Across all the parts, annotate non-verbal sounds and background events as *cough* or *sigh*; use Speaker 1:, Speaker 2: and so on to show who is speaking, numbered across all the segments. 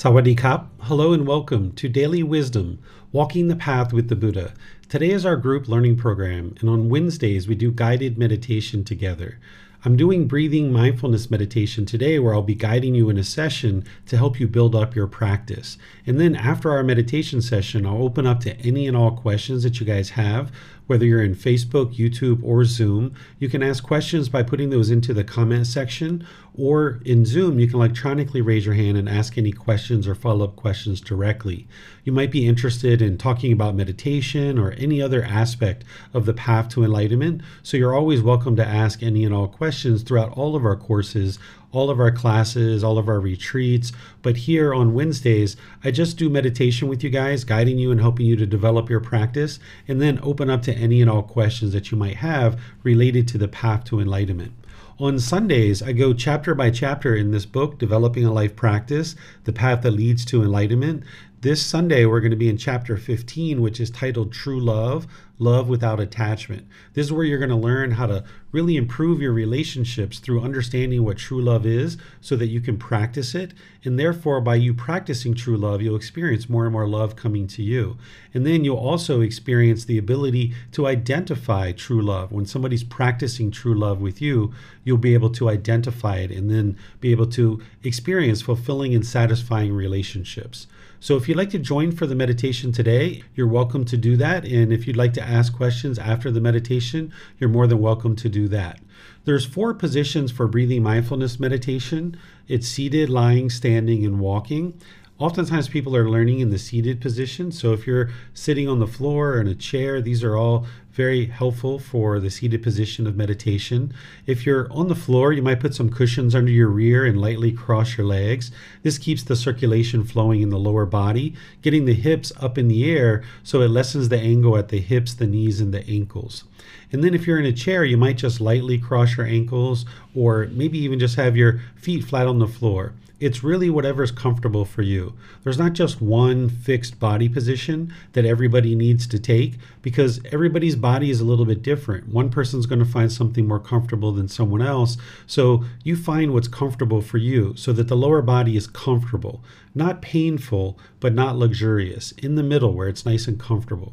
Speaker 1: Sawadee Kap. Hello and welcome to Daily Wisdom, Walking the Path with the Buddha. Today is our group learning program, and on Wednesdays we do guided meditation together. I'm doing breathing mindfulness meditation today where I'll be guiding you in a session to help you build up your practice. And then after our meditation session, I'll open up to any and all questions that you guys have whether you're in Facebook, YouTube, or Zoom. You can ask questions by putting those into the comment section, or in Zoom, you can electronically raise your hand and ask any questions or follow up questions directly. You might be interested in talking about meditation or any other aspect of the path to enlightenment, so you're always welcome to ask any and all questions throughout all of our courses all of our classes, all of our retreats. But here on Wednesdays, I just do meditation with you guys, guiding you and helping you to develop your practice, and then open up to any and all questions that you might have related to the path to enlightenment. On Sundays, I go chapter by chapter in this book, Developing a Life Practice The Path That Leads to Enlightenment. This Sunday, we're going to be in chapter 15, which is titled True Love Love Without Attachment. This is where you're going to learn how to really improve your relationships through understanding what true love is so that you can practice it. And therefore, by you practicing true love, you'll experience more and more love coming to you. And then you'll also experience the ability to identify true love. When somebody's practicing true love with you, you'll be able to identify it and then be able to experience fulfilling and satisfying relationships. So if you'd like to join for the meditation today, you're welcome to do that. And if you'd like to ask questions after the meditation, you're more than welcome to do that. There's four positions for breathing mindfulness meditation. It's seated, lying, standing, and walking. Oftentimes, people are learning in the seated position. So, if you're sitting on the floor or in a chair, these are all very helpful for the seated position of meditation. If you're on the floor, you might put some cushions under your rear and lightly cross your legs. This keeps the circulation flowing in the lower body, getting the hips up in the air so it lessens the angle at the hips, the knees, and the ankles. And then if you're in a chair, you might just lightly cross your ankles or maybe even just have your feet flat on the floor. It's really whatever's comfortable for you. There's not just one fixed body position that everybody needs to take because everybody's body is a little bit different. One person's going to find something more comfortable than someone else. So you find what's comfortable for you so that the lower body is comfortable, not painful, but not luxurious, in the middle where it's nice and comfortable.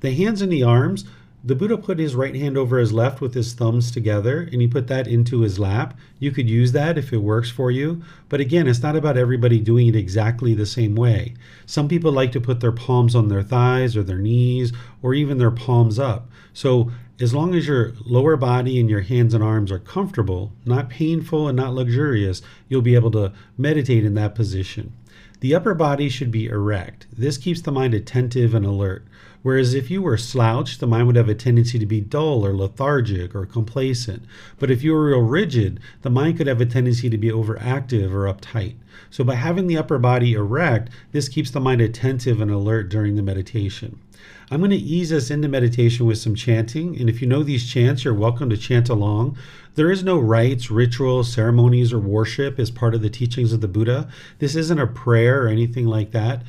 Speaker 1: The hands and the arms the Buddha put his right hand over his left with his thumbs together and he put that into his lap. You could use that if it works for you. But again, it's not about everybody doing it exactly the same way. Some people like to put their palms on their thighs or their knees or even their palms up. So as long as your lower body and your hands and arms are comfortable, not painful and not luxurious, you'll be able to meditate in that position. The upper body should be erect. This keeps the mind attentive and alert. Whereas if you were slouched, the mind would have a tendency to be dull or lethargic or complacent. But if you were real rigid, the mind could have a tendency to be overactive or uptight. So by having the upper body erect, this keeps the mind attentive and alert during the meditation. I'm going to ease us into meditation with some chanting, and if you know these chants, you're welcome to chant along. There is no rites, rituals, ceremonies, or worship as part of the teachings of the Buddha. This isn't a prayer or anything like that.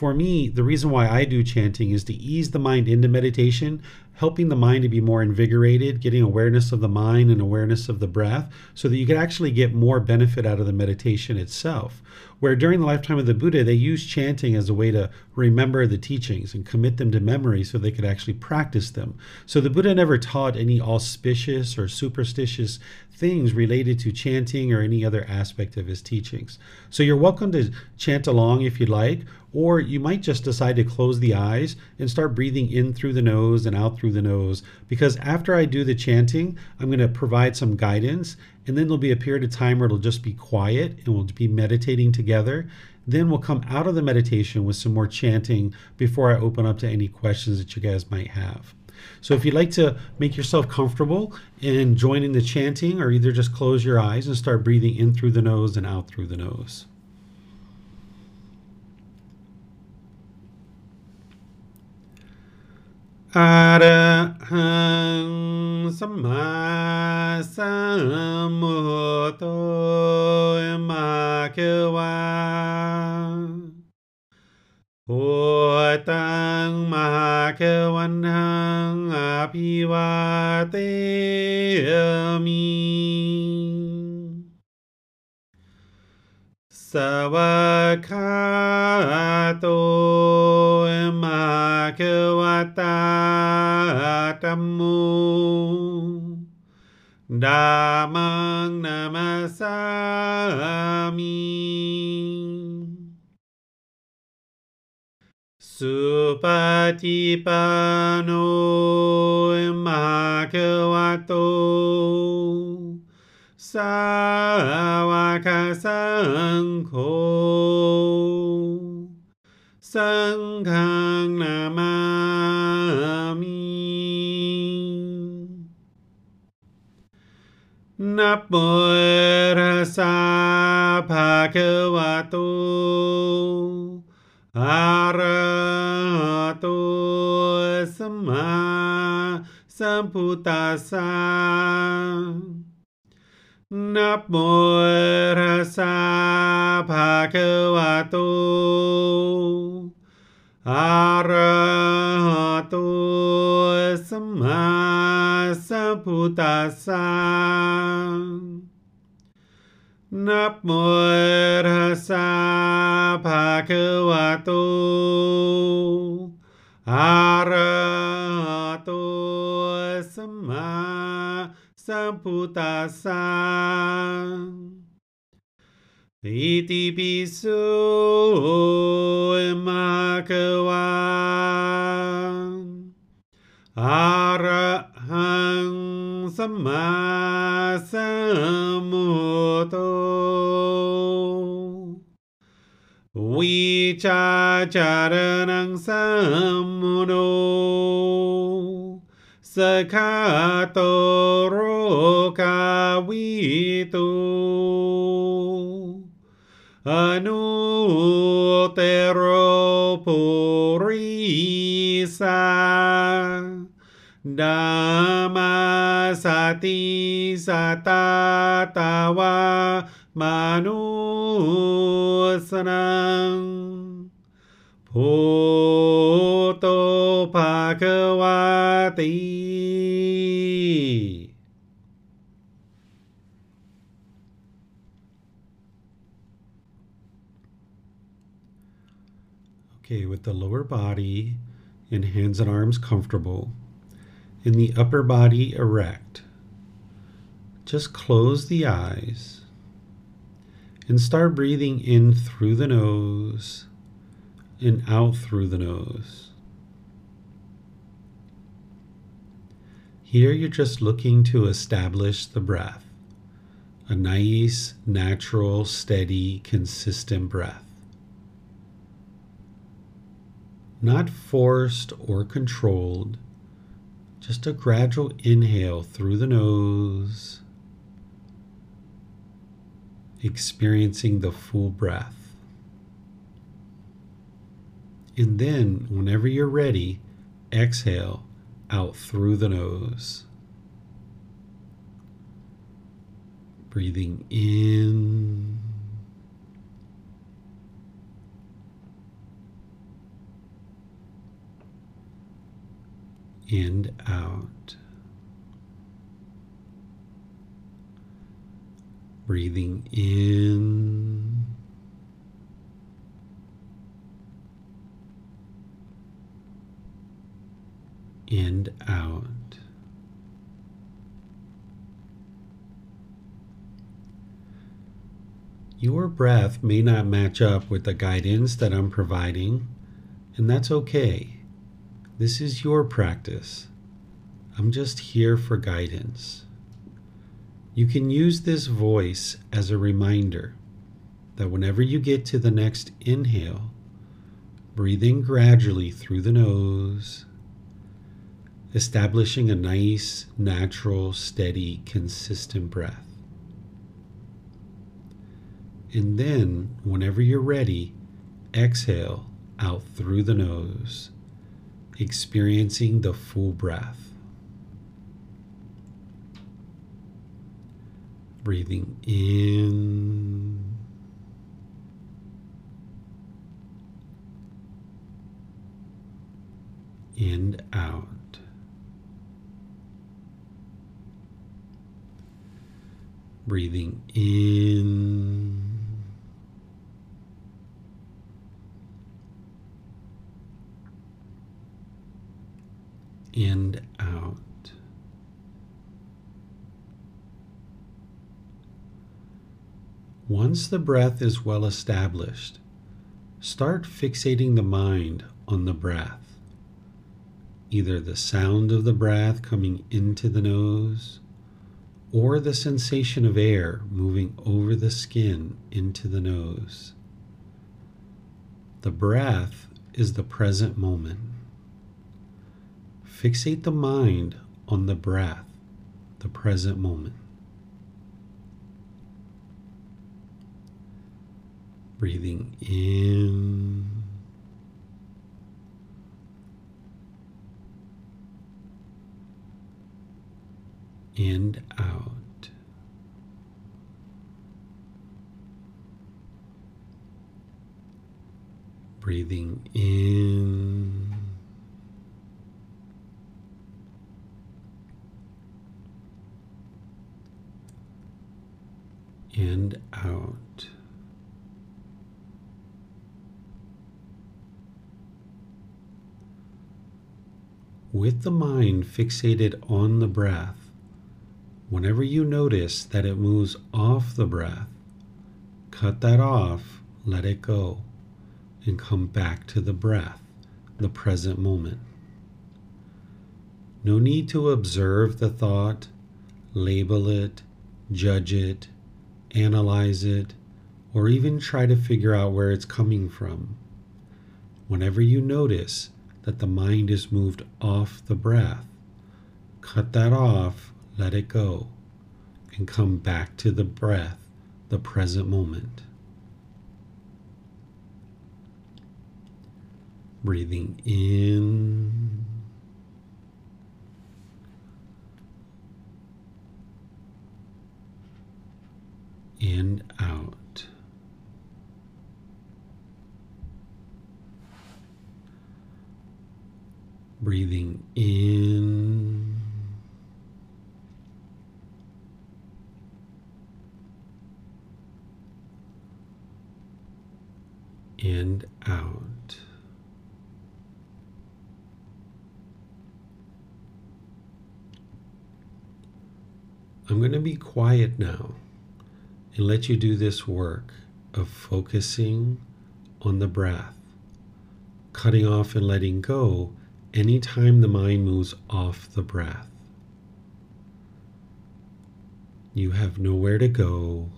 Speaker 1: For me, the reason why I do chanting is to ease the mind into meditation, helping the mind to be more invigorated, getting awareness of the mind and awareness of the breath, so that you can actually get more benefit out of the meditation itself. Where during the lifetime of the Buddha, they used chanting as a way to remember the teachings and commit them to memory so they could actually practice them. So the Buddha never taught any auspicious or superstitious things related to chanting or any other aspect of his teachings. So you're welcome to chant along if you'd like, or you might just decide to close the eyes and start breathing in through the nose and out through the nose because after I do the chanting, I'm going to provide some guidance and then there'll be a period of time where it'll just be quiet and we'll be meditating together. Then we'll come out of the meditation with some more chanting before I open up to any questions that you guys might have. So if you'd like to make yourself comfortable and join in the chanting, or either just close your eyes and start breathing in through the nose and out through the nose. อะระหังสัมมาสัมพุทโธมาเกวาโอตังมาเกวันหังอภิวาเตมี สวากขาโตมาควตาตัมมูดามังนามาสามีสุปฏิปันโนมาควโต sa wa ka sang ko sang kang namami namo rasa sama samputasa นับโมรัสสะภะคะวะโตอะระหะโตสัมมาสัพพุทธัสสะนับโมรัสสะภะคะวะโตอะระหะโตสัมมา Samputasa. Iti piso emakawa Arahang sammasambuddho Vichacharanang sammuno sekatorokawitu anu teropu risa, damasati sata tawa, manu senang. Bhagavati. Okay, with the lower body and hands and arms comfortable, and the upper body erect, just close the eyes and start breathing in through the nose and out through the nose. Here you're just looking to establish the breath, a nice, natural, steady, consistent breath. Not forced or controlled, just a gradual inhale through the nose, experiencing the full breath. And then, whenever you're ready, exhale out through the nose. Breathing in. And out. Breathing in. And out. Your breath may not match up with the guidance that I'm providing, and that's okay. This is your practice. I'm just here for guidance. You can use this voice as a reminder that whenever you get to the next inhale, breathe in gradually through the nose, establishing a nice, natural, steady, consistent breath. And then, whenever you're ready, exhale out through the nose, experiencing the full breath. Breathing in and out. Breathing in and out. Once the breath is well established, start fixating the mind on the breath. Either the sound of the breath coming into the nose or the sensation of air moving over the skin into the nose. The breath is the present moment. Fixate the mind on the breath, the present moment. Breathing in and out. Breathing in and out. With the mind fixated on the breath, whenever you notice that it moves off the breath, cut that off, let it go, and come back to the breath, the present moment. No need to observe the thought, label it, judge it, analyze it, or even try to figure out where it's coming from. Whenever you notice that the mind is moved off the breath, cut that off, let it go, and come back to the breath, the present moment. Breathing in and out. Breathing in and out. I'm going to be quiet now and let you do this work of focusing on the breath, cutting off and letting go anytime the mind moves off the breath. You have nowhere to go.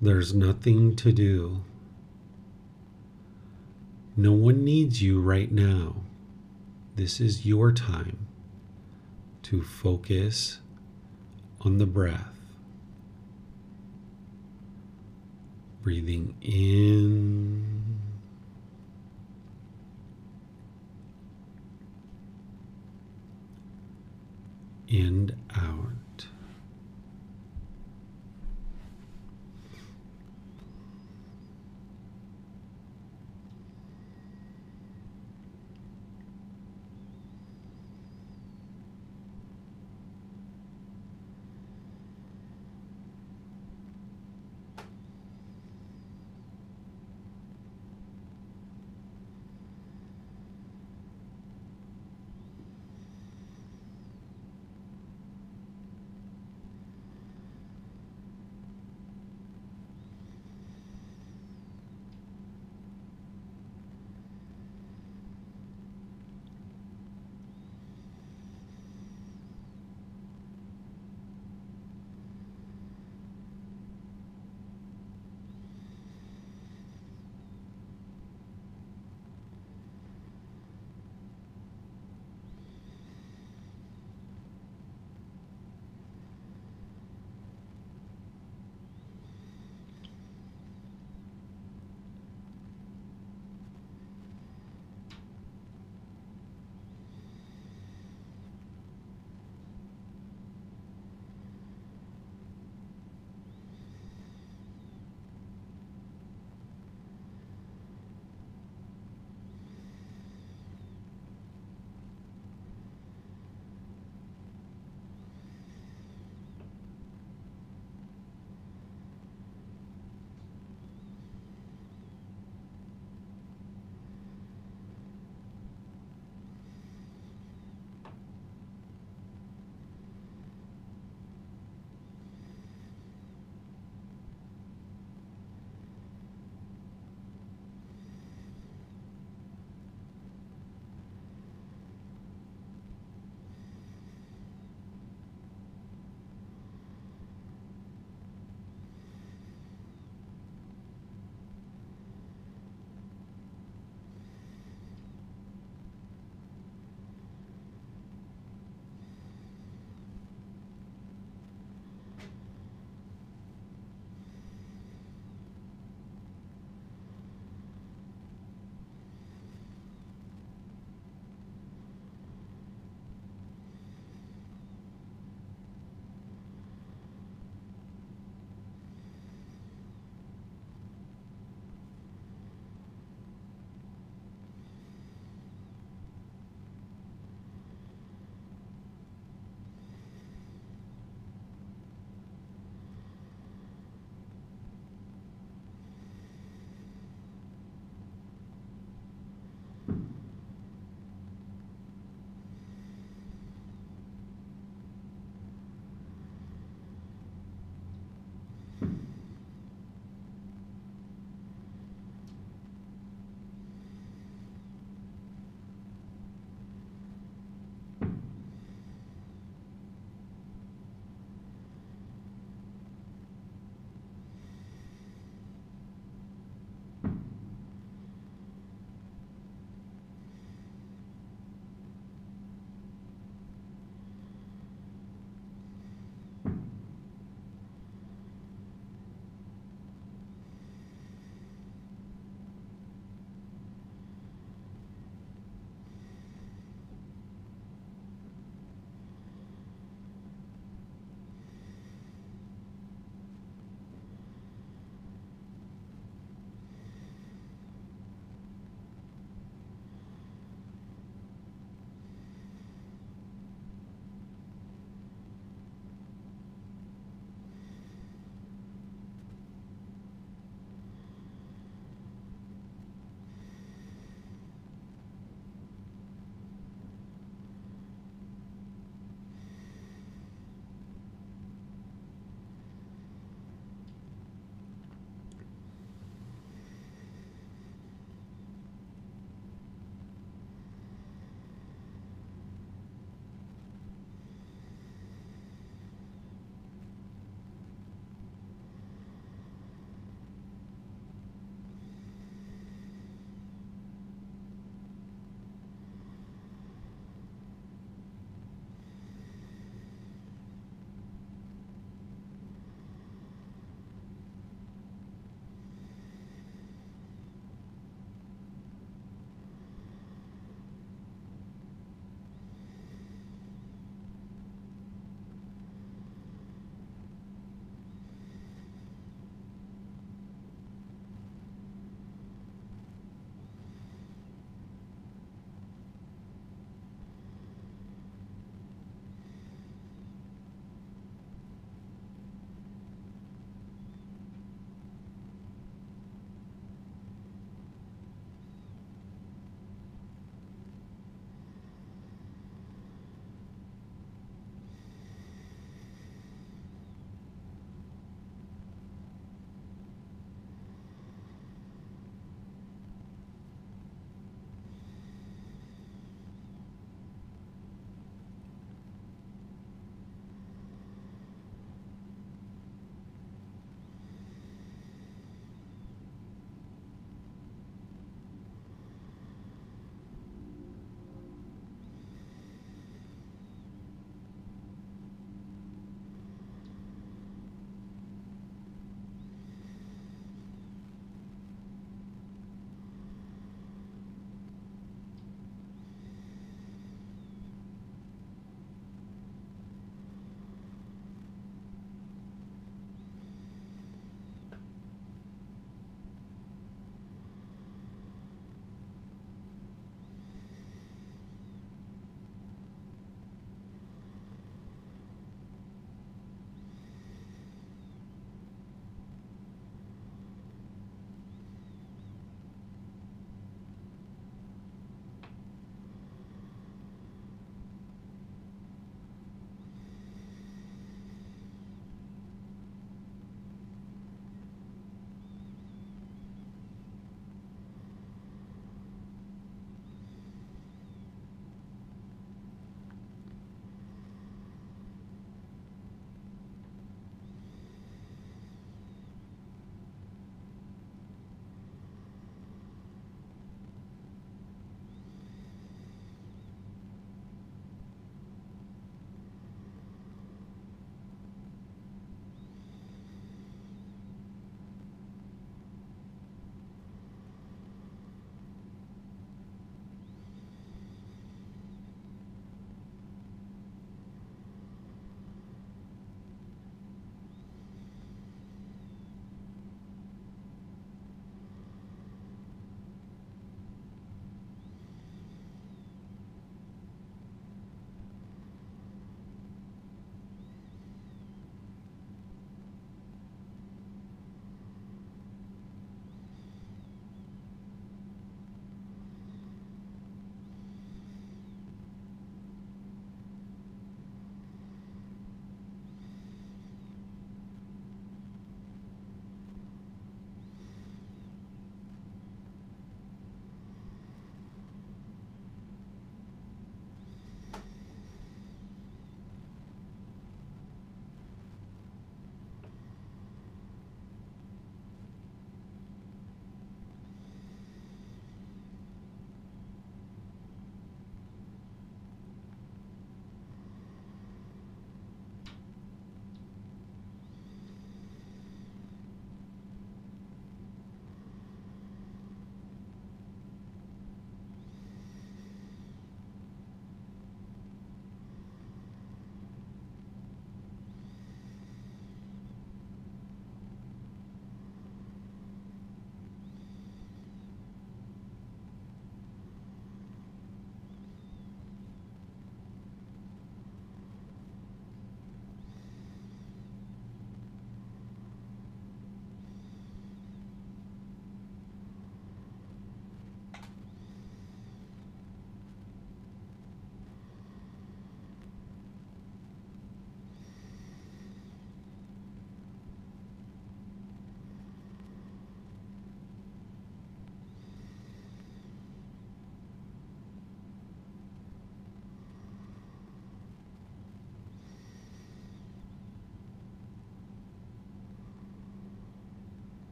Speaker 1: There's nothing to do. No one needs you right now. This is your time to focus on the breath. breathing in and out.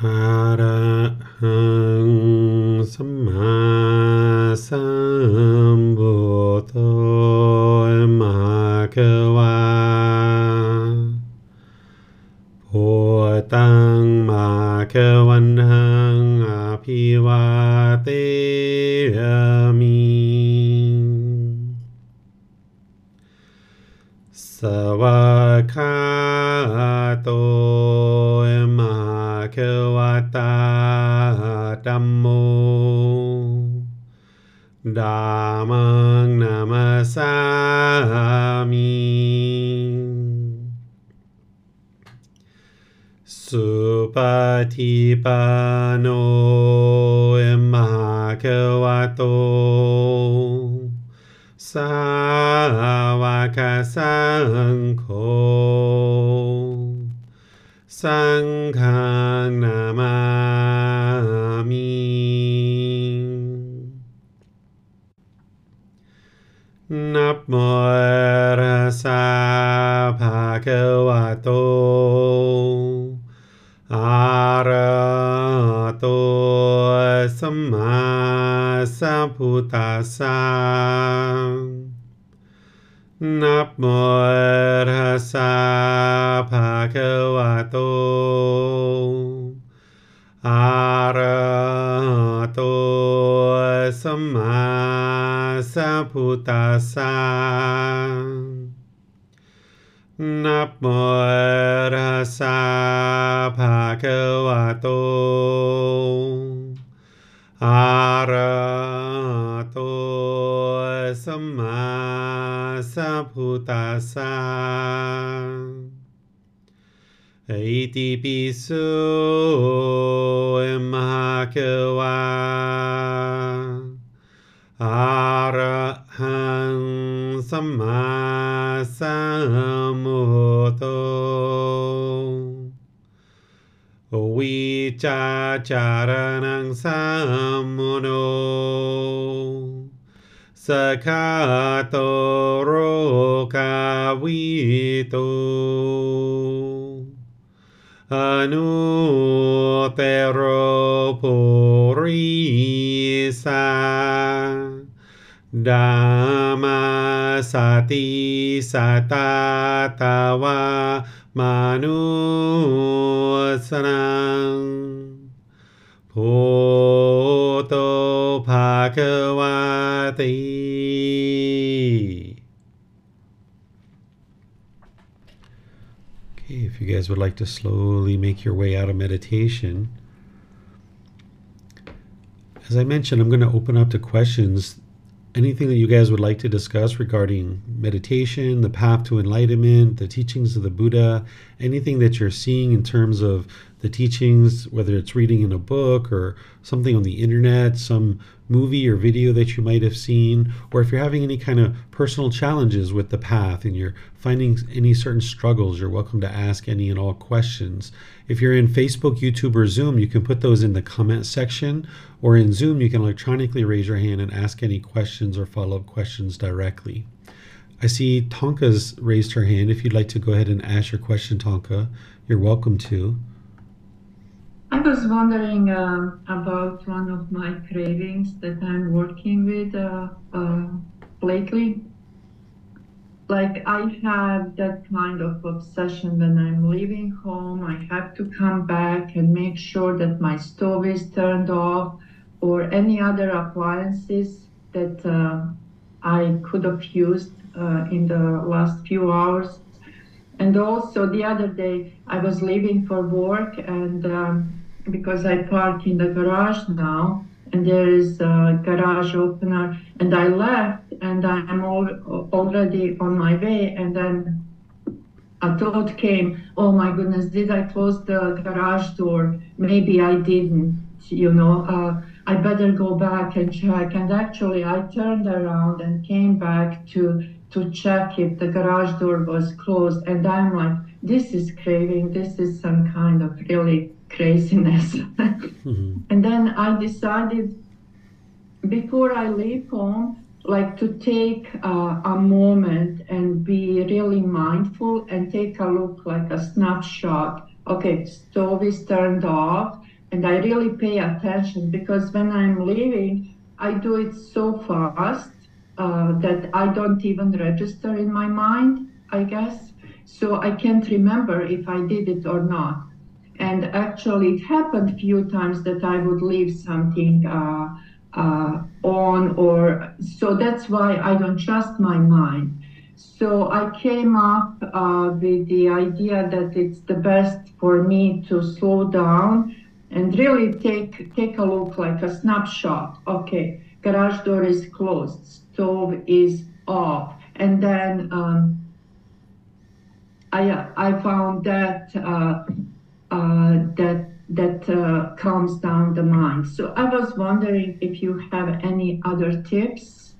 Speaker 1: อะระหังสัมมา ฏิ tassa Nap morhasa bhagavato arahato sammasambuddhassa Nap morhasa bhagavato arahato Samma Sambuddhasa Iti piso emhakawa Arahang Samma Sambuddho Vichacharanang samono. สคาโตโรกาวิโตอนุเตโรปุริสาดามาสติสตาตาวามานุสนังโพโตภาควาติ if you guys would like to slowly make your way out of meditation, as I mentioned, I'm going to open up to questions. Anything that you guys would like to discuss regarding meditation, the path to enlightenment, the teachings of the Buddha, anything that you're seeing in terms of the teachings, whether it's reading in a book or something on the internet, some movie or video that you might have seen, or if you're having any kind of personal challenges with the path and you're finding any certain struggles, you're welcome to ask any and all questions. If you're in Facebook, YouTube, or Zoom, you can put those in the comment section, or in Zoom, you can electronically raise your hand and ask any questions or follow up questions directly. I see Tonka's raised her hand. If you'd like to go ahead and ask your question, Tonka, you're welcome to.
Speaker 2: Was wondering um, about one of my cravings that I'm working with uh, uh, lately. Like I have that kind of obsession when I'm leaving home, I have to come back and make sure that my stove is turned off or any other appliances that uh, I could have used uh, in the last few hours. And also the other day, I was leaving for work, and um, because I park in the garage now, and there is a garage opener, and I left, and I'm all, already on my way, and then a thought came, oh my goodness, did I close the garage door? Maybe I didn't, you know. Uh, I better go back and check. And actually, I turned around and came back to to check if the garage door was closed. And I'm like, this is craving. This is some kind of really craziness.
Speaker 1: Mhm.
Speaker 2: And then I decided before I leave home, like to take uh, a moment and be really mindful and take a look like a snapshot. Okay, stove is turned off and I really pay attention because when I'm leaving, I do it so fast uh, that I don't even register in my mind, I guess. So I can't remember if I did it or not. And actually, it happened few times that I would leave something uh, uh, on, or so that's why I don't trust my mind. So I came up uh, with the idea that it's the best for me to slow down and really take take a look like a snapshot. Okay, garage door is closed, stove is off, and then um, I I found that uh, that that uh, calms down the mind. So I was wondering if you have any other tips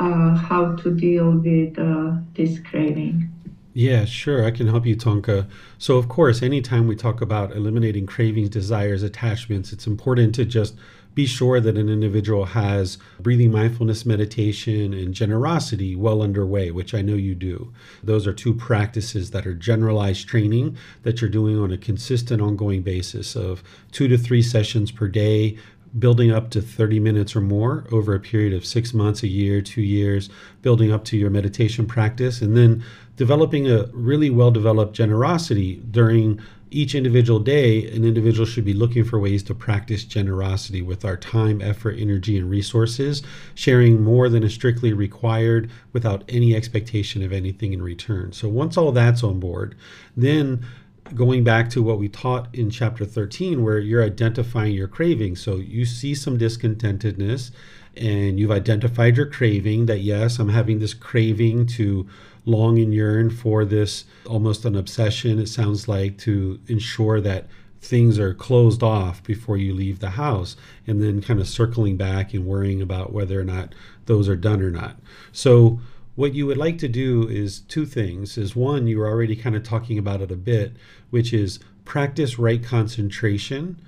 Speaker 2: uh, how to deal with uh, this craving.
Speaker 1: Yeah, sure. I can help you, Tonka. So, of course, anytime we talk about eliminating cravings, desires, attachments, it's important to just be sure that an individual has breathing mindfulness meditation and generosity well underway, which I know you do. Those are two practices that are generalized training that you're doing on a consistent, ongoing basis of two to three sessions per day building up to 30 minutes or more over a period of six months, a year, two years, building up to your meditation practice, and then developing a really well developed generosity during each individual day, an individual should be looking for ways to practice generosity with our time, effort, energy, and resources, sharing more than is strictly required without any expectation of anything in return. So, once all that's on board, then going back to what we taught in chapter 13, where you're identifying your craving. So, you see some discontentedness and you've identified your craving that, yes, I'm having this craving to long and yearn for this almost an obsession, it sounds like, to ensure that things are closed off before you leave the house and then kind of circling back and worrying about whether or not those are done or not. So what you would like to do is two things is one you were already kind of talking about it a bit which is practice right concentration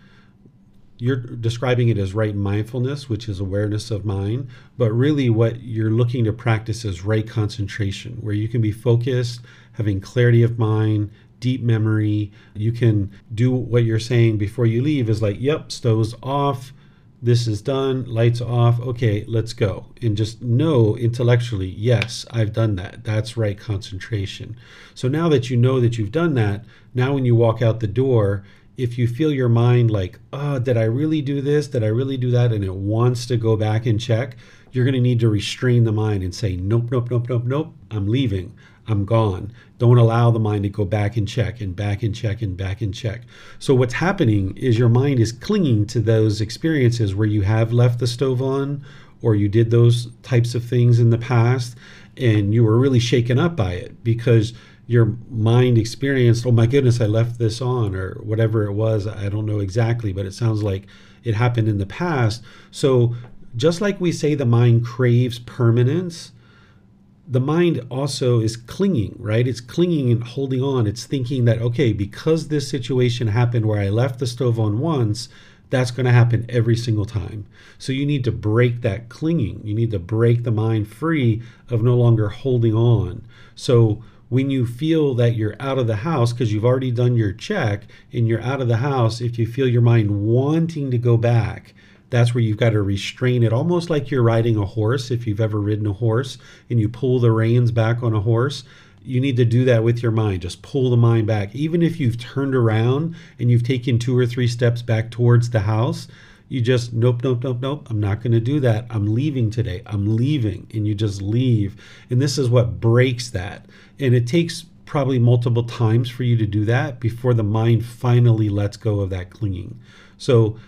Speaker 1: you're describing it as right mindfulness, which is awareness of mind, but really what you're looking to practice is right concentration, where you can be focused, having clarity of mind, deep memory. You can do what you're saying before you leave is like, yep, stoves off, this is done, lights off, okay, let's go. And just know intellectually, yes, I've done that. That's right concentration. So now that you know that you've done that, now when you walk out the door, if you feel your mind like, oh, did I really do this? Did I really do that? And it wants to go back and check, you're going to need to restrain the mind and say, nope, nope, nope, nope, nope, I'm leaving. I'm gone. Don't allow the mind to go back and check and back and check and back and check. So, what's happening is your mind is clinging to those experiences where you have left the stove on or you did those types of things in the past and you were really shaken up by it because your mind experienced, oh my goodness, I left this on, or whatever it was. I don't know exactly, but it sounds like it happened in the past. So, just like we say the mind craves permanence, the mind also is clinging, right? It's clinging and holding on. It's thinking that, okay, because this situation happened where I left the stove on once, that's going to happen every single time. So you need to break that clinging. You need to break the mind free of no longer holding on. So when you feel that you're out of the house because you've already done your check and you're out of the house, if you feel your mind wanting to go back, that's where you've got to restrain it, almost like you're riding a horse. If you've ever ridden a horse and you pull the reins back on a horse, you need to do that with your mind. Just pull the mind back. Even if you've turned around and you've taken two or three steps back towards the house, you just nope nope nope nope. I'm not going to do that. I'm leaving today. I'm leaving. And you just leave. And this is what breaks that. And it takes probably multiple times for you to do that before the mind finally lets go of that clinging. So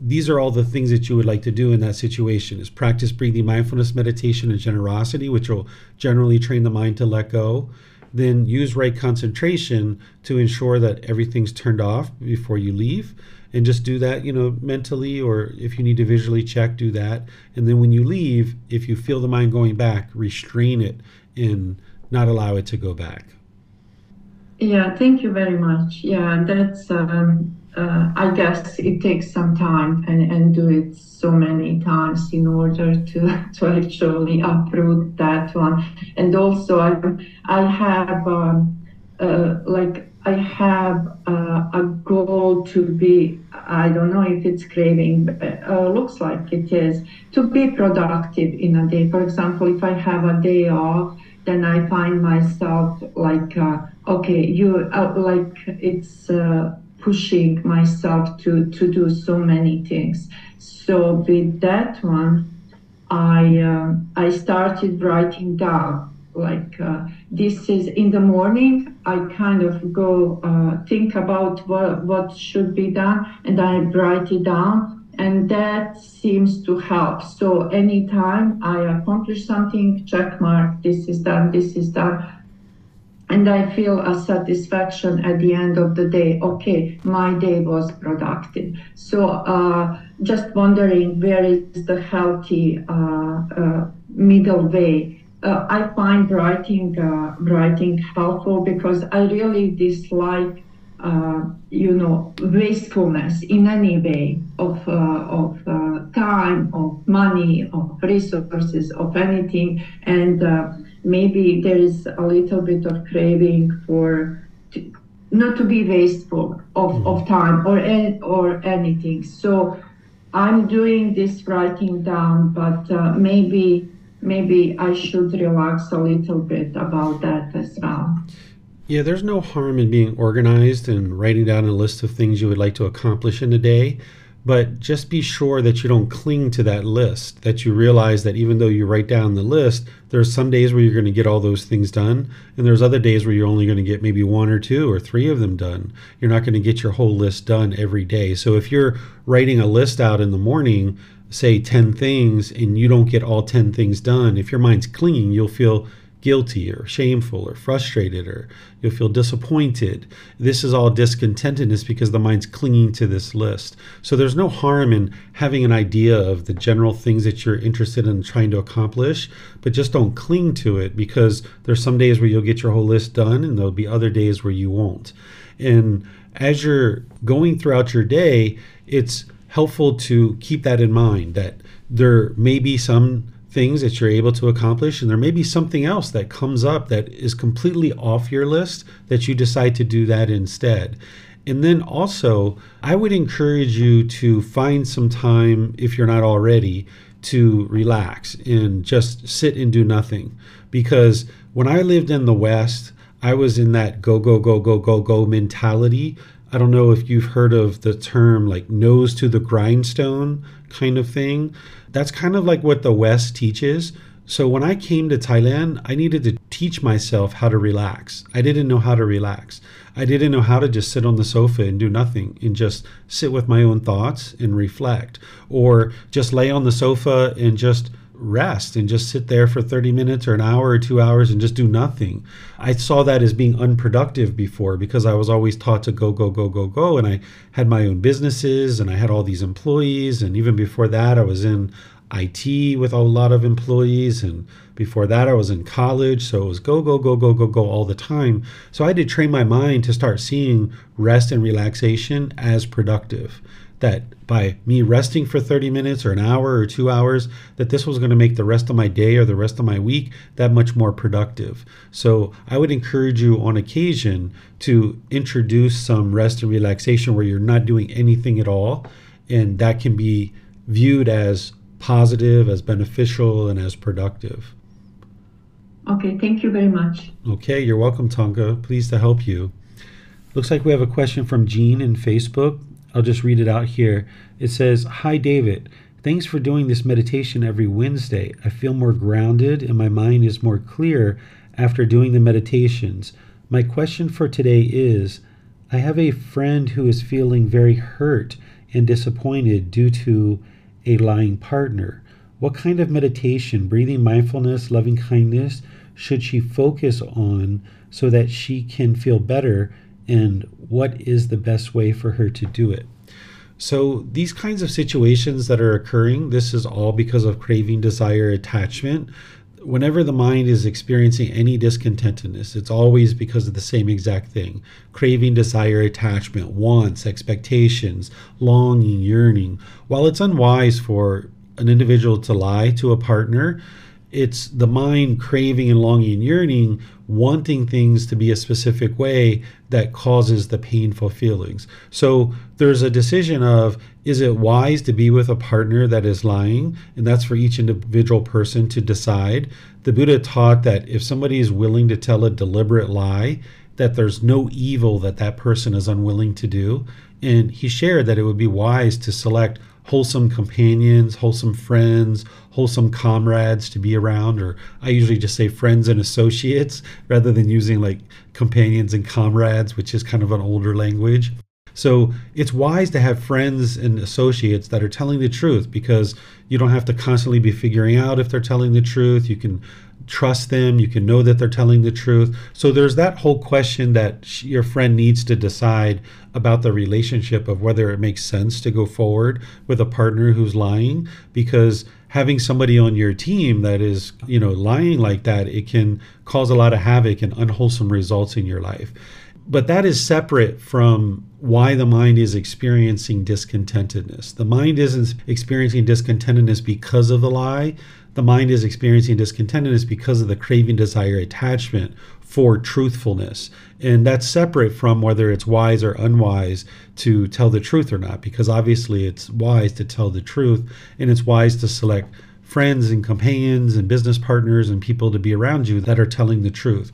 Speaker 1: these are all the things that you would like to do in that situation is practice breathing mindfulness meditation and generosity which will generally train the mind to let go. Then use right concentration to ensure that everything's turned off before you leave and just do that, you know, mentally, or if you need to visually check, do that. And then when you leave, if you feel the mind going back, restrain it and not allow it to go back.
Speaker 2: Yeah, thank you very much. Yeah, that's, um, uh, I guess it takes some time and, and do it so many times in order to, *laughs* to actually uproot that one. And also, I, I have um, uh, like I have uh, a goal to be, I don't know if it's craving, uh, looks like it is, to be productive in a day. For example, if I have a day off, then I find myself like, uh, okay, you, uh, like it's uh, pushing myself to, to do so many things. So with that one, I, uh, I started writing down like uh, this is in the morning i kind of go uh, think about what, what should be done and i write it down and that seems to help. So anytime i accomplish something check mark this is done this is done and i feel a satisfaction at the end of the day. Okay my day was productive. So uh, just wondering where is the healthy uh, uh, middle way uh, I find writing uh, writing helpful because I really dislike uh, you know wastefulness in any way of uh, of uh, time, of money, of resources, of anything, and uh, maybe there is a little bit of craving for. To, not to be wasteful of, mm-hmm. of time or or anything. So I'm doing this writing down, but maybe maybe I should relax a little bit about that as well.
Speaker 1: Yeah, there's no harm in being organized and writing down a list of things you would like to accomplish in a day. But just be sure that you don't cling to that list, that you realize that even though you write down the list, there's some days where you're going to get all those things done. And there's other days where you're only going to get maybe one or two or three of them done. You're not going to get your whole list done every day. So if you're writing a list out in the morning, say 10 things and you don't get all 10 things done, if your mind's clinging, you'll feel guilty or shameful or frustrated or you'll feel disappointed. This is all discontentedness because the mind's clinging to this list. So there's no harm in having an idea of the general things that you're interested in trying to accomplish, but just don't cling to it because there's some days where you'll get your whole list done and there'll be other days where you won't. And as you're going throughout your day, it's helpful to keep that in mind that there may be some things that you're able to accomplish and there may be something else that comes up that is completely off your list that you decide to do that instead. And then also, I would encourage you to find some time, if you're not already, to relax and just sit and do nothing. Because when I lived in the West, I was in that go, go, go, go, go, go mentality I don't know if you've heard of the term like nose to the grindstone kind of thing. That's kind of like what the West teaches. So when I came to Thailand, I needed to teach myself how to relax. I didn't know how to relax. I didn't know how to just sit on the sofa and do nothing and just sit with my own thoughts and reflect or just lay on the sofa and just rest and just sit there for 30 minutes or an hour or two hours and just do nothing. I saw that as being unproductive before because I was always taught to go, go, go, go, go. And I had my own businesses and I had all these employees. And even before that, I was in IT with a lot of employees. And before that, I was in college. So it was go, go, go, go, go, go all the time. So I had to train my mind to start seeing rest and relaxation as productive that by me resting for 30 minutes or an hour or two hours that this was going to make the rest of my day or the rest of my week that much more productive. So i would encourage you on occasion to introduce some rest and relaxation where you're not doing anything at all and that can be viewed as positive as beneficial and as productive.
Speaker 2: Okay thank you very much.
Speaker 1: Okay you're welcome tonka pleased to help you. Looks like we have a question from jean in facebook I'll just read it out here. It says, Hi, David. Thanks for doing this meditation every Wednesday. I feel more grounded and my mind is more clear after doing the meditations. My question for today is I have a friend who is feeling very hurt and disappointed due to a lying partner. What kind of meditation, breathing mindfulness, loving kindness should she focus on so that she can feel better and what is the best way for her to do it. So, these kinds of situations that are occurring, this is all because of craving, desire, attachment. Whenever the mind is experiencing any discontentedness, it's always because of the same exact thing craving, desire, attachment, wants, expectations, longing, yearning. While it's unwise for an individual to lie to a partner, it's the mind craving and longing and yearning, wanting things to be a specific way that causes the painful feelings. So there's a decision of is it wise to be with a partner that is lying? And that's for each individual person to decide. The Buddha taught that if somebody is willing to tell a deliberate lie, that there's no evil that that person is unwilling to do. And he shared that it would be wise to select wholesome companions, wholesome friends, wholesome comrades to be around, or I usually just say friends and associates *laughs* rather than using like companions and comrades, which is kind of an older language. So it's wise to have friends and associates that are telling the truth because you don't have to constantly be figuring out if they're telling the truth. You can trust them, you can know that they're telling the truth. So there's that whole question that your friend needs to decide about the relationship of whether it makes sense to go forward with a partner who's lying because having somebody on your team that is, you know, lying like that, it can cause a lot of havoc and unwholesome results in your life. But that is separate from why the mind is experiencing discontentedness. The mind isn't experiencing discontentedness because of the lie the mind is experiencing discontentedness because of the craving, desire, attachment for truthfulness. And that's separate from whether it's wise or unwise to tell the truth or not, because obviously it's wise to tell the truth and it's wise to select friends and companions and business partners and people to be around you that are telling the truth.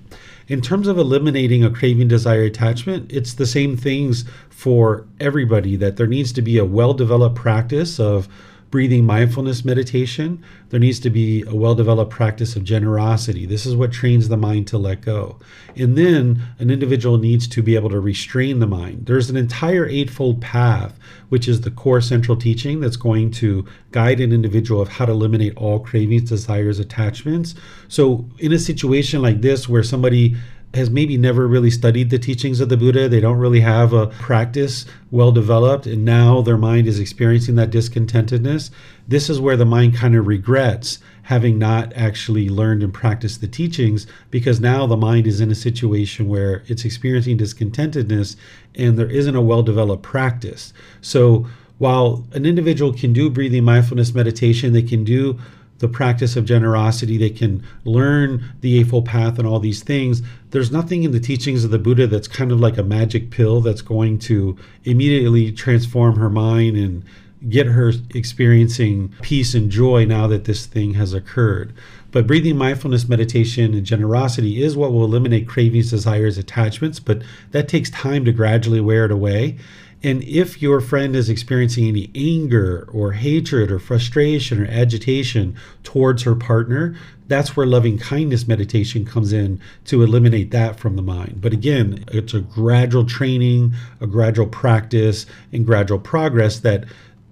Speaker 1: In terms of eliminating a craving, desire, attachment, it's the same things for everybody that there needs to be a well developed practice of breathing mindfulness meditation, there needs to be a well developed practice of generosity. This is what trains the mind to let go. And then an individual needs to be able to restrain the mind. There's an entire eightfold path, which is the core central teaching that's going to guide an individual of how to eliminate all cravings, desires, attachments. So, in a situation like this where somebody has maybe never really studied the teachings of the Buddha. They don't really have a practice well developed, and now their mind is experiencing that discontentedness. This is where the mind kind of regrets having not actually learned and practiced the teachings because now the mind is in a situation where it's experiencing discontentedness and there isn't a well developed practice. So, while an individual can do breathing mindfulness meditation, they can do the practice of generosity, they can learn the Eightfold Path and all these things. There's nothing in the teachings of the Buddha that's kind of like a magic pill that's going to immediately transform her mind and get her experiencing peace and joy now that this thing has occurred. But breathing mindfulness meditation and generosity is what will eliminate cravings, desires, attachments, but that takes time to gradually wear it away. And if your friend is experiencing any anger or hatred or frustration or agitation towards her partner, that's where loving kindness meditation comes in to eliminate that from the mind. But again, it's a gradual training, a gradual practice, and gradual progress that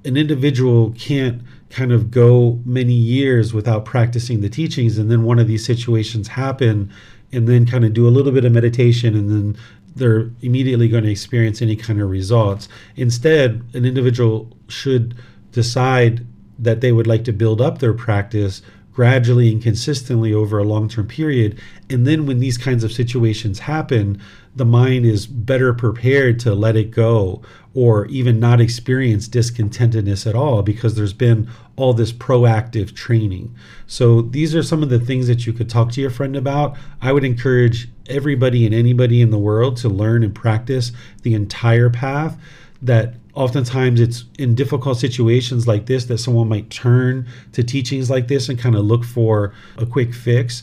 Speaker 1: an individual can't kind of go many years without practicing the teachings and then one of these situations happen and then kind of do a little bit of meditation and then they're immediately going to experience any kind of results. Instead, an individual should decide that they would like to build up their practice gradually and consistently over a long term period. And then when these kinds of situations happen, the mind is better prepared to let it go or even not experience discontentedness at all because there's been all this proactive training. So these are some of the things that you could talk to your friend about. I would encourage everybody and anybody in the world to learn and practice the entire path that oftentimes it's in difficult situations like this that someone might turn to teachings like this and kind of look for a quick fix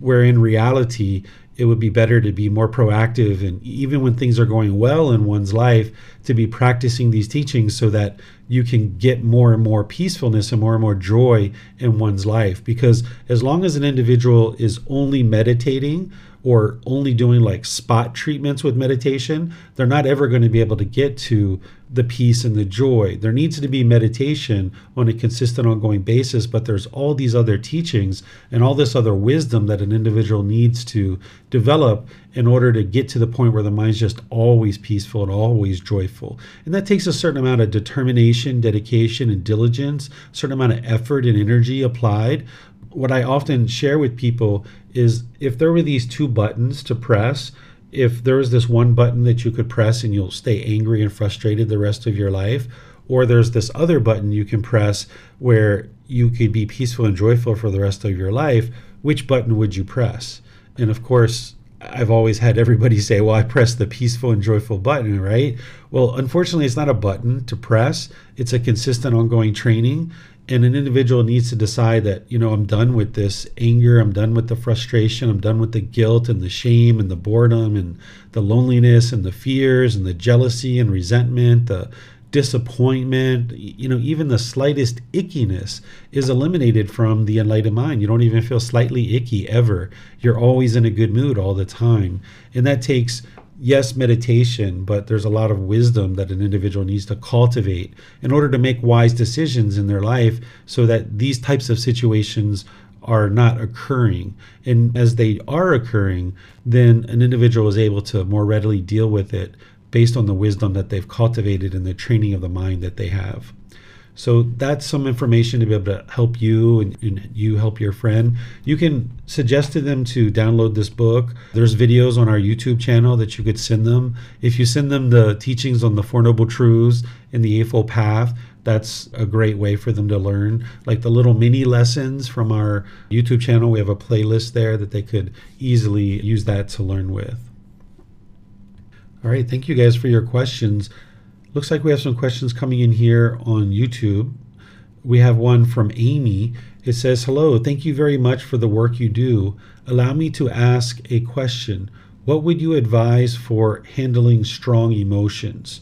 Speaker 1: where in reality it would be better to be more proactive and even when things are going well in one's life to be practicing these teachings so that you can get more and more peacefulness and more and more joy in one's life. Because as long as an individual is only meditating or only doing like spot treatments with meditation, they're not ever going to be able to get to the peace and the joy. There needs to be meditation on a consistent, ongoing basis, but there's all these other teachings and all this other wisdom that an individual needs to develop in order to get to the point where the mind's just always peaceful and always joyful. And that takes a certain amount of determination, dedication, and diligence, a certain amount of effort and energy applied what I often share with people is if there were these two buttons to press, if there was this one button that you could press and you'll stay angry and frustrated the rest of your life, Or there's this other button you can press where you could be peaceful and joyful for the rest of your life. Which button would you press? And of course, I've always had everybody *laughs* say, well, I press the peaceful and joyful button, right? Well, unfortunately, it's not a button to press, it's a consistent, ongoing training. And an individual needs to decide that, you know, I'm done with this anger, I'm done with the frustration, I'm done with the guilt and the shame and the boredom and the loneliness and the fears and the jealousy and resentment, the disappointment, you know, even the slightest ickiness is eliminated from the enlightened mind. You don't even feel slightly icky ever. You're always in a good mood all the time. And that takes, yes, meditation, but there's a lot of wisdom that an individual needs to cultivate in order to make wise decisions in their life so that these types of situations are not occurring. And as they are occurring, then an individual is able to more readily deal with it based on the wisdom that they've cultivated and the training of the mind that they have. So that's some information to be able to help you and, and, you help your friend. You can suggest to them to download this book. There's videos on our YouTube channel that you could send them. If you send them the teachings on the Four Noble Truths and the Eightfold Path, that's a great way for them to learn. Like the little mini lessons from our YouTube channel, we have a playlist there that they could easily use that to learn with. All right, thank you guys for your questions. Looks like we have some questions coming in here on YouTube. We have one from Amy. It says, Hello, thank you very much for the work you do. Allow me to ask a question. What would you advise for handling strong emotions?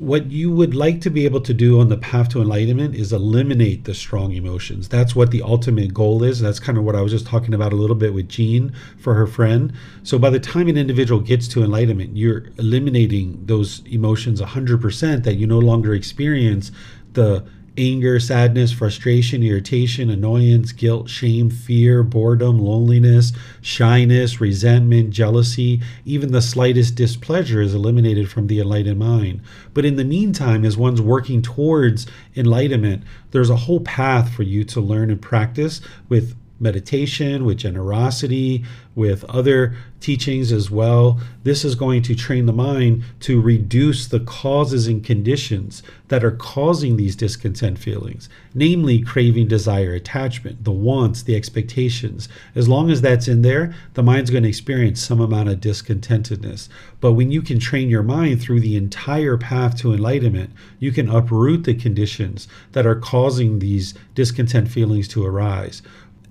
Speaker 1: What you would like to be able to do on the path to enlightenment is eliminate the strong emotions. That's what the ultimate goal is. That's kind of what I was just talking about a little bit with Jean for her friend. So by the time an individual gets to enlightenment, you're eliminating those emotions 100% that you no longer experience the anger, sadness, frustration, irritation, annoyance, guilt, shame, fear, boredom, loneliness, shyness, resentment, jealousy, even the slightest displeasure is eliminated from the enlightened mind. But in the meantime, as one's working towards enlightenment, there's a whole path for you to learn and practice with meditation, with generosity, with other teachings as well. This is going to train the mind to reduce the causes and conditions that are causing these discontent feelings, namely craving, desire, attachment, the wants, the expectations. As long as that's in there, the mind's going to experience some amount of discontentedness. But when you can train your mind through the entire path to enlightenment, you can uproot the conditions that are causing these discontent feelings to arise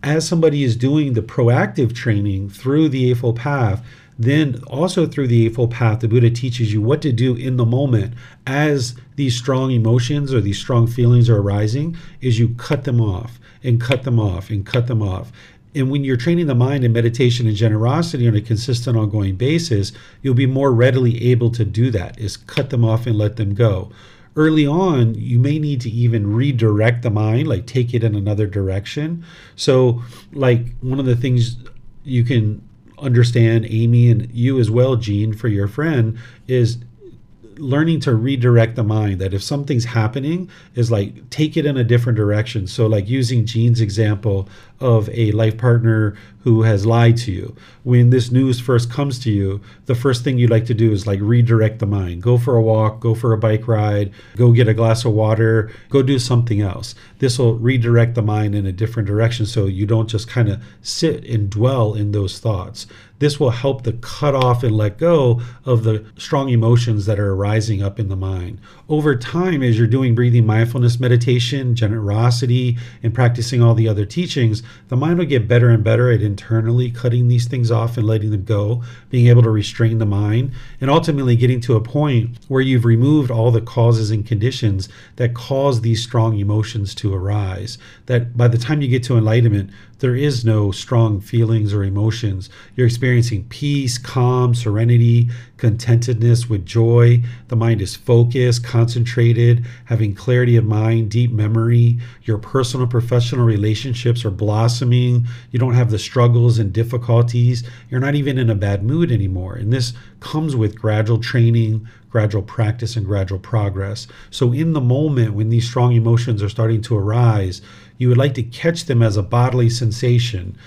Speaker 1: as somebody is doing the proactive training through the Eightfold Path, then also through the Eightfold Path, the Buddha teaches you what to do in the moment as these strong emotions or these strong feelings are arising, is you cut them off and cut them off and cut them off. And when you're training the mind in meditation and generosity on a consistent, ongoing basis, you'll be more readily able to do that, is cut them off and let them go early on, you may need to even redirect the mind, like take it in another direction. So, like one of the things you can understand, Amy, and you as well, Jean, for your friend, is learning to redirect the mind that if something's happening is like take it in a different direction so like using jean's example of a life partner who has lied to you. When this news first comes to you, the first thing you like to do is like redirect the mind. Go for a walk, go for a bike ride, go get a glass of water, go do something else. This will redirect the mind in a different direction so you don't just kind of sit and dwell in those thoughts. This will help to cut off and let go of the strong emotions that are arising up in the mind. Over time, as you're doing breathing mindfulness meditation, generosity, and practicing all the other teachings, the mind will get better and better at internally cutting these things off and letting them go, being able to restrain the mind, and ultimately getting to a point where you've removed all the causes and conditions that cause these strong emotions to arise. That by the time you get to enlightenment, there is no strong feelings or emotions. You're experiencing peace, calm, serenity, contentedness with joy. The mind is focused, concentrated, having clarity of mind, deep memory. Your personal professional relationships are blossoming. You don't have the struggles and difficulties. You're not even in a bad mood anymore. And this comes with gradual training, gradual practice, and gradual progress. So, in the moment when these strong emotions are starting to arise, you would like to catch them as a bodily sensation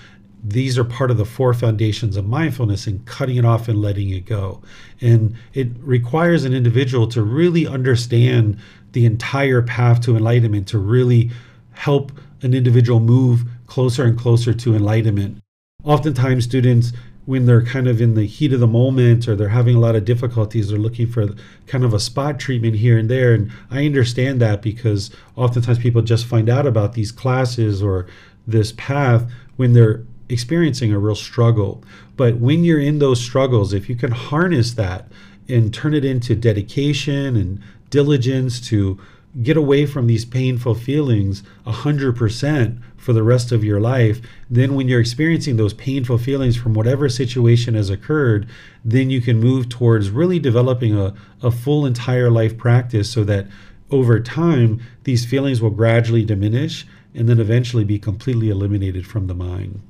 Speaker 1: these are part of the four foundations of mindfulness and cutting it off and letting it go. And it requires an individual to really understand the entire path to enlightenment to really help an individual move closer and closer to enlightenment. Oftentimes, students, when they're kind of in the heat of the moment or they're having a lot of difficulties, they're looking for kind of a spot treatment here and there. And I understand that because oftentimes people just find out about these classes or this path when they're experiencing a real struggle. But when you're in those struggles, if you can harness that and turn it into dedication and diligence to get away from these painful feelings 100% for the rest of your life, then when you're experiencing those painful feelings from whatever situation has occurred, then you can move towards really developing a, a full entire life practice so that over time, these feelings will gradually diminish and then eventually be completely eliminated from the mind.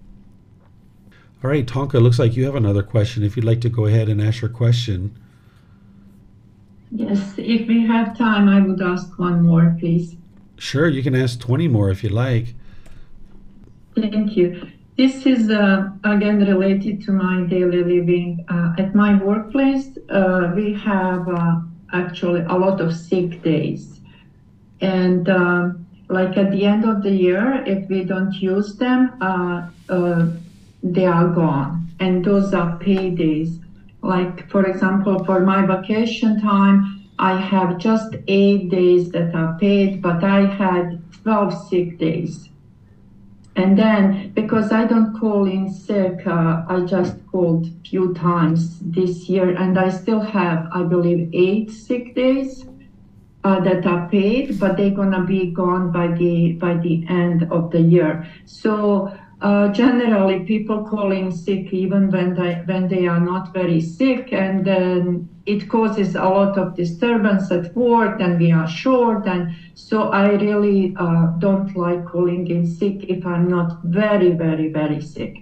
Speaker 1: All right, Tonka, looks like you have another question. If you'd like to go ahead and ask your question.
Speaker 2: Yes, if we have time, I would ask one more, please.
Speaker 1: Sure, you can ask 20 more if you like.
Speaker 2: Thank you. This is uh, again related to my daily living. Uh, at my workplace, uh, we have uh, actually a lot of sick days. And um, like at the end of the year, if we don't use them, uh, uh, they are gone. And those are paydays. Like, for example, for my vacation time, I have just eight days that are paid, but I had 12 sick days. And then, because I don't call in sick, uh, I just called few times this year, and I still have, I believe, eight sick days uh, that are paid, but they're gonna be gone by the by the end of the year. So uh, generally, people calling sick even when they when they are not very sick, and then it causes a lot of disturbance at work, and we are short. And so I really uh, don't like calling in sick if I'm not very, very, very sick.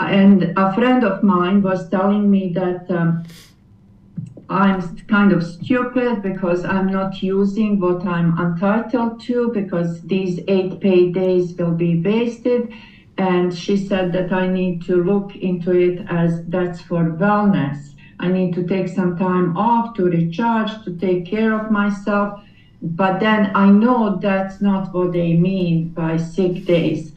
Speaker 2: And a friend of mine was telling me that. Um, I'm kind of stupid because I'm not using what I'm entitled to because these eight paid days will be wasted. And she said that I need to look into it as that's for wellness. I need to take some time off to recharge, to take care of myself. But then I know that's not what they mean by sick days.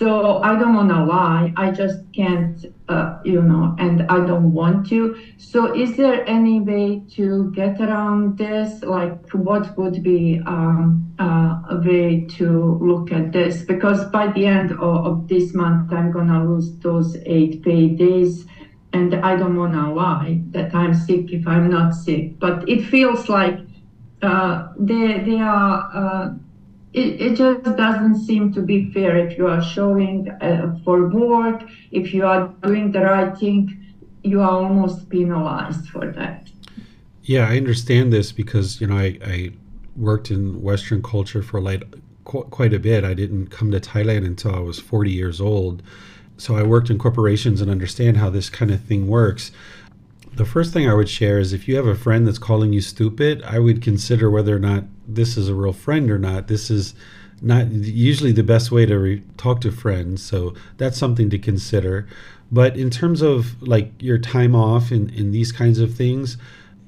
Speaker 2: So I don't want to lie. I just can't, uh, you know, and I don't want to. So is there any way to get around this? Like, what would be um, uh, a way to look at this? Because by the end of, of this month, I'm gonna lose those eight paid days, and I don't want to lie that I'm sick if I'm not sick. But it feels like uh, they they are uh, it, it just doesn't seem to be fair if you are showing uh, for work, if you are doing the right thing, you are almost penalized for that.
Speaker 1: Yeah, I understand this because, you know, I, I worked in Western culture for like qu- quite a bit. I didn't come to Thailand until I was 40 years old. So I worked in corporations and understand how this kind of thing works. The first thing I would share is if you have a friend that's calling you stupid, I would consider whether or not this is a real friend or not. This is not usually the best way to re- talk to friends. So that's something to consider. But in terms of like your time off and, and these kinds of things,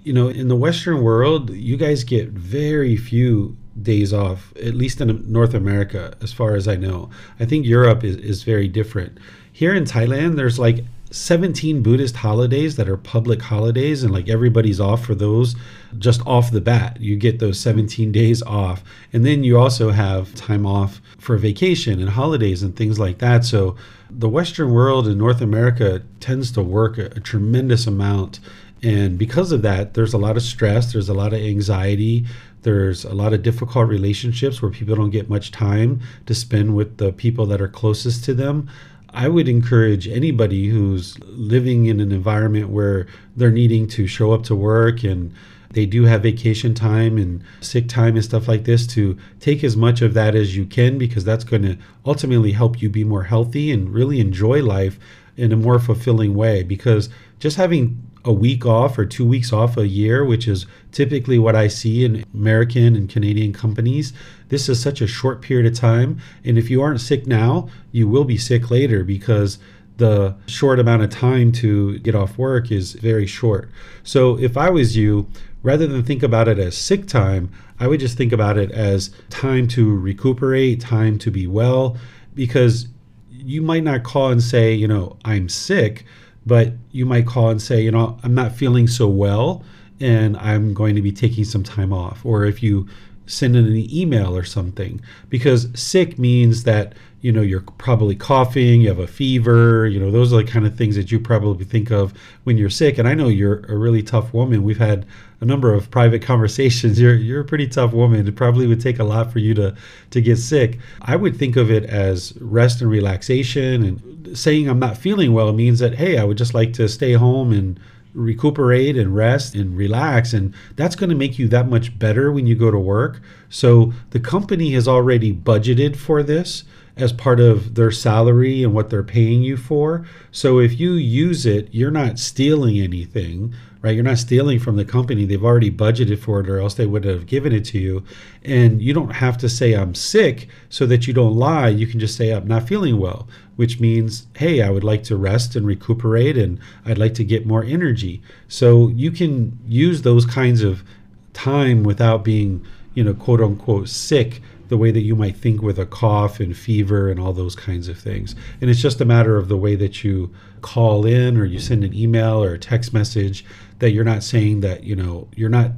Speaker 1: you know, in the Western world, you guys get very few days off, at least in North America, as far as I know. I think Europe is, is very different. Here in Thailand, there's like 17 Buddhist holidays that are public holidays, and like everybody's off for those just off the bat. You get those 17 *laughs* days off. And then you also have time off for vacation and holidays and things like that. So the Western world in North America tends to work a, a tremendous amount. And because of that, there's a lot of stress, there's a lot of anxiety, there's a lot of difficult relationships where people don't get much time to spend with the people that are closest to them. I would encourage anybody who's living in an environment where they're needing to show up to work and they do have vacation time and sick time and stuff like this to take as much of that as you can because that's going to ultimately help you be more healthy and really enjoy life in a more fulfilling way. Because just having a week off or two weeks off a year, which is typically what I see in American and Canadian companies. This is such a short period of time. And if you aren't sick now, you will be sick later because the short amount of time to get off work is very short. So if I was you, rather than think about it as sick time, I would just think about it as time to recuperate, time to be well, because you might not call and say, you know, I'm sick, but you might call and say, you know, I'm not feeling so well and I'm going to be taking some time off. Or if you send in an email or something, because sick means that you know you're probably coughing you have a fever you know those are the kind of things that you probably think of when you're sick. And i know you're a really tough woman. We've had a number of private *laughs* conversations. You're you're a pretty tough woman. It probably would take a lot for you to to get sick. I would think of it as rest and relaxation. And saying i'm not feeling well means that hey i would just like to stay home and recuperate and rest and relax. And that's going to make you that much better when you go to work. So the company has already budgeted for this as part of their salary and what they're paying you for. So if you use it, you're not stealing anything, right? You're not stealing from the company. They've already budgeted for it, or else they would have given it to you. And you don't have to say, I'm sick, so that you don't lie. You can just say, I'm not feeling well, which means, hey, I would like to rest and recuperate, and I'd like to get more energy. So you can use those kinds of time without being, you know, quote unquote, sick the way that you might think with a cough and fever and all those kinds of things. And it's just a matter of the way that you call in or you send an email or a text message that you're not saying that, you know, you're not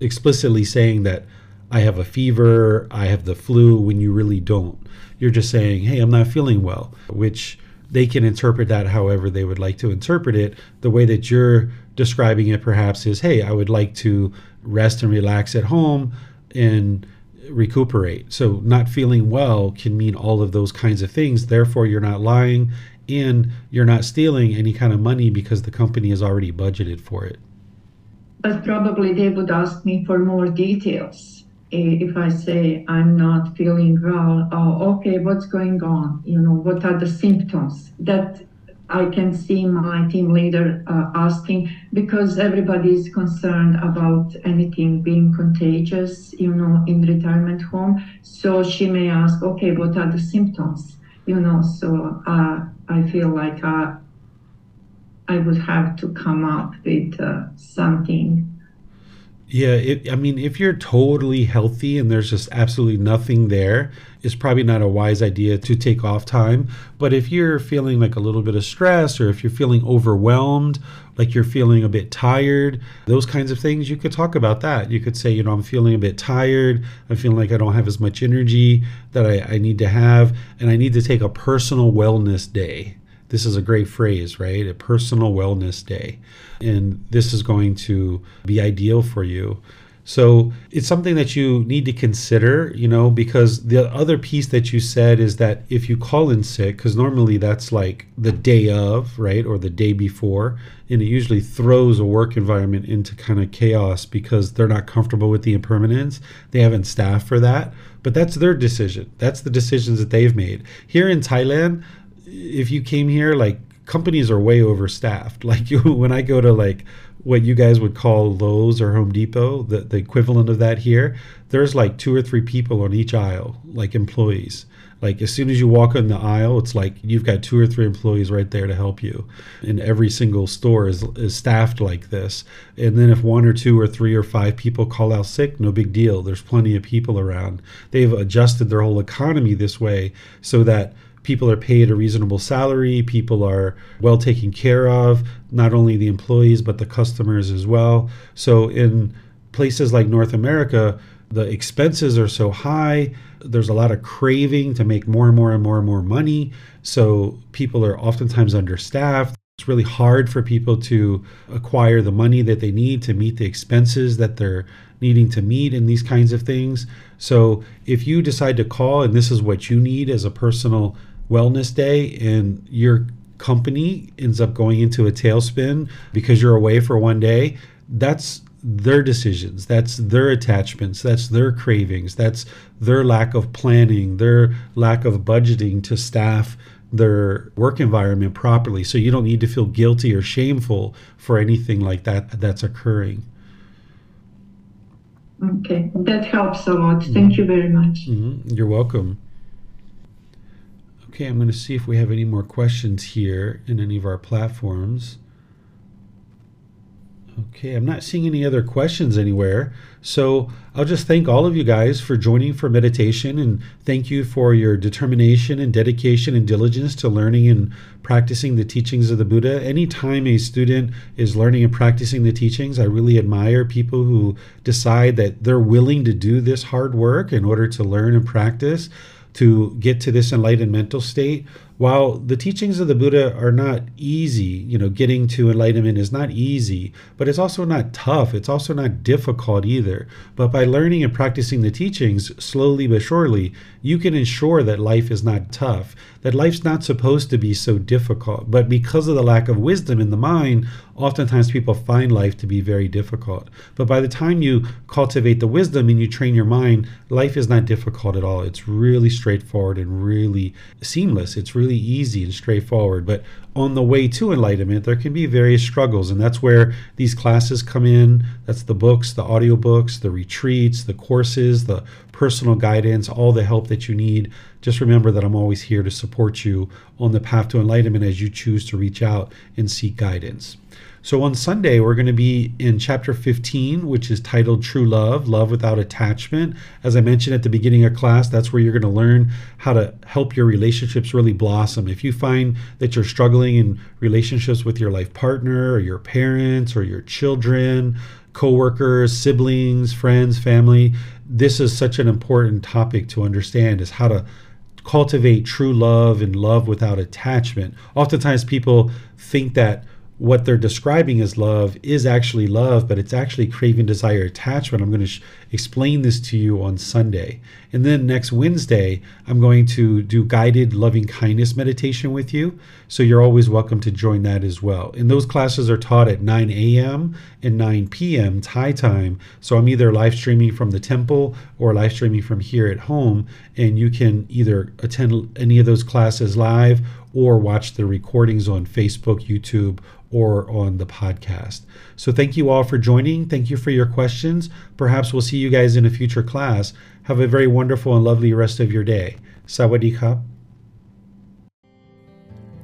Speaker 1: explicitly saying that I have a fever, I have the flu when you really don't. You're just saying, hey, I'm not feeling well, which they can interpret that however they would like to interpret it. The way that you're describing it perhaps is, hey, I would like to rest and relax at home and recuperate. So, not feeling well can mean all of those kinds of things. Therefore, you're not lying and you're not stealing any kind of money because the company has already budgeted for it.
Speaker 2: But probably they would ask me for more details. Eh, if I say I'm not feeling well, oh, okay, what's going on? You know, what are the symptoms? That I can see my team leader uh, asking because everybody is concerned about anything being contagious, you know, in retirement home. So she may ask, okay, what are the symptoms? You know, so uh, I feel like uh, I would have to come up with uh, something
Speaker 1: yeah, it, I mean, if you're totally healthy and there's just absolutely nothing there, it's probably not a wise idea to take off time. But if you're feeling like a little bit of stress or if you're feeling overwhelmed, like you're feeling a bit tired, those kinds of things, you could talk about that. You could say, you know, I'm feeling a bit tired. I'm feeling like I don't have as much energy that I, I need to have, and I need to take a personal wellness day this is a great phrase, right? A personal wellness day. And this is going to be ideal for you. So it's something that you need to consider, you know, because the other piece that you said is that if you call in sick, because normally that's like the day of, right, or the day before, and it usually throws a work environment into kind of chaos because they're not comfortable with the impermanence. They haven't staffed for that, but that's their decision. That's the decisions that they've made. Here in Thailand, if you came here, like companies are way overstaffed. *laughs* Like you, when I go to like what you guys would call Lowe's or Home Depot, the, the equivalent of that here, there's like two or three people on each aisle, like employees. Like as soon as you walk in the aisle, it's like you've got two or three employees right there to help you. And every single store is, is staffed like this. And then if one or two or three or five people call out sick, no big deal. There's plenty of people around. They've adjusted their whole economy this way so that people are paid a reasonable salary, people are well taken care of, not only the employees, but the customers as well. So, in places like North America, the expenses are so high, there's a lot of craving to make more and more and more and more money. So, people are oftentimes understaffed. It's really hard for people to acquire the money that they need to meet the expenses that they're needing to meet and these kinds of things. So, if you decide to call and this is what you need as a personal wellness day and your company ends up going into a tailspin because you're away for one day, that's their decisions, that's their attachments, that's their cravings, that's their lack of planning, their lack of budgeting to staff their work environment properly. So you don't need to feel guilty or shameful for anything like that that's occurring.
Speaker 2: Okay, that helps a lot. Thank you very much.
Speaker 1: Mm-hmm. You're welcome. Okay, I'm going to see if we have any more questions here in any of our platforms. Okay, I'm not seeing any other questions anywhere. So I'll just thank all of you guys for joining for meditation and thank you for your determination and dedication and diligence to learning and practicing the teachings of the Buddha. Anytime a student is learning and practicing the teachings, I really admire people who decide that they're willing to do this hard work in order to learn and practice to get to this enlightened mental state while the teachings of the Buddha are not easy, you know, getting to enlightenment is not easy, but it's also not tough. It's also not difficult either. But by learning and practicing the teachings slowly but surely, you can ensure that life is not tough, that life's not supposed to be so difficult. But because of the lack of wisdom in the mind, oftentimes people find life to be very difficult. But by the time you cultivate the wisdom and you train your mind, life is not difficult at all. It's really straightforward and really seamless. It's really easy and straightforward. But on the way to enlightenment, there can be various struggles, and that's where these classes come in. That's the books, the audiobooks, the retreats, the courses, the personal guidance, all the help that you need. Just remember that I'm always here to support you on the path to enlightenment as you choose to reach out and seek guidance. So on Sunday, we're going to be in chapter 15, which is titled True Love, Love Without Attachment. As I mentioned at the beginning of class, that's where you're going to learn how to help your relationships really blossom. If you find that you're struggling in relationships with your life partner or your parents or your children, coworkers, siblings, friends, family, this is such an important topic to understand is how to cultivate true love and love without attachment. Oftentimes people think that what they're describing as love is actually love, but it's actually craving, desire, attachment. I'm going to sh- explain this to you on Sunday. And then next Wednesday, I'm going to do guided loving kindness meditation with you. So you're always welcome to join that as well. And those classes are taught at 9 a.m. and 9 p.m. Thai time. So I'm either live streaming from the temple or live streaming from here at home. And you can either attend any of those classes live or watch the recordings on Facebook, YouTube, or on the podcast. So thank you all for joining. Thank you for your questions. Perhaps we'll see you guys in a future class. Have a very wonderful and lovely rest of your day. Sawadee khap.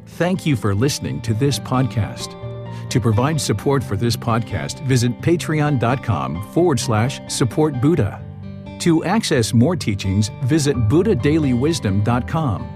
Speaker 3: Thank you for listening to this podcast. To provide support for this podcast, visit patreon.com forward slash support Buddha. To access more teachings, visit buddhadailywisdom.com.